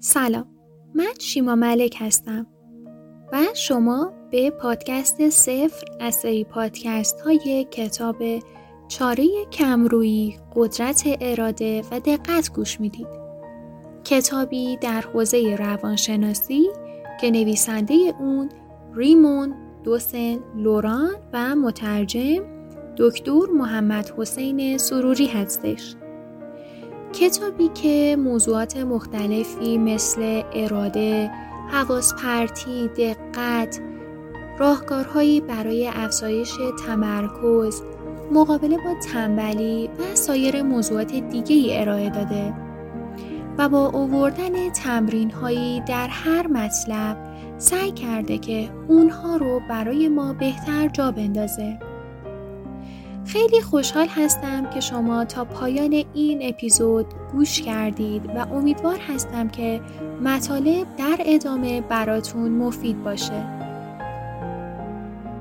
سلام من شیما ملک هستم و شما به پادکست صفر از سری پادکست های کتاب چاره کمرویی قدرت اراده و دقت گوش می‌دید. کتابی در حوزه روانشناسی که نویسنده اون ریمون دوسن لوران و مترجم دکتر محمد حسین سروری هستش. کتابی که موضوعات مختلفی مثل اراده، حواس پرتی، دقت، راهکارهایی برای افزایش تمرکز، مقابله با تنبلی و سایر موضوعات دیگه ای ارائه داده و با اووردن تمرین هایی در هر مطلب سعی کرده که اونها رو برای ما بهتر جا بندازه. خیلی خوشحال هستم که شما تا پایان این اپیزود گوش کردید و امیدوار هستم که مطالب در ادامه براتون مفید باشه.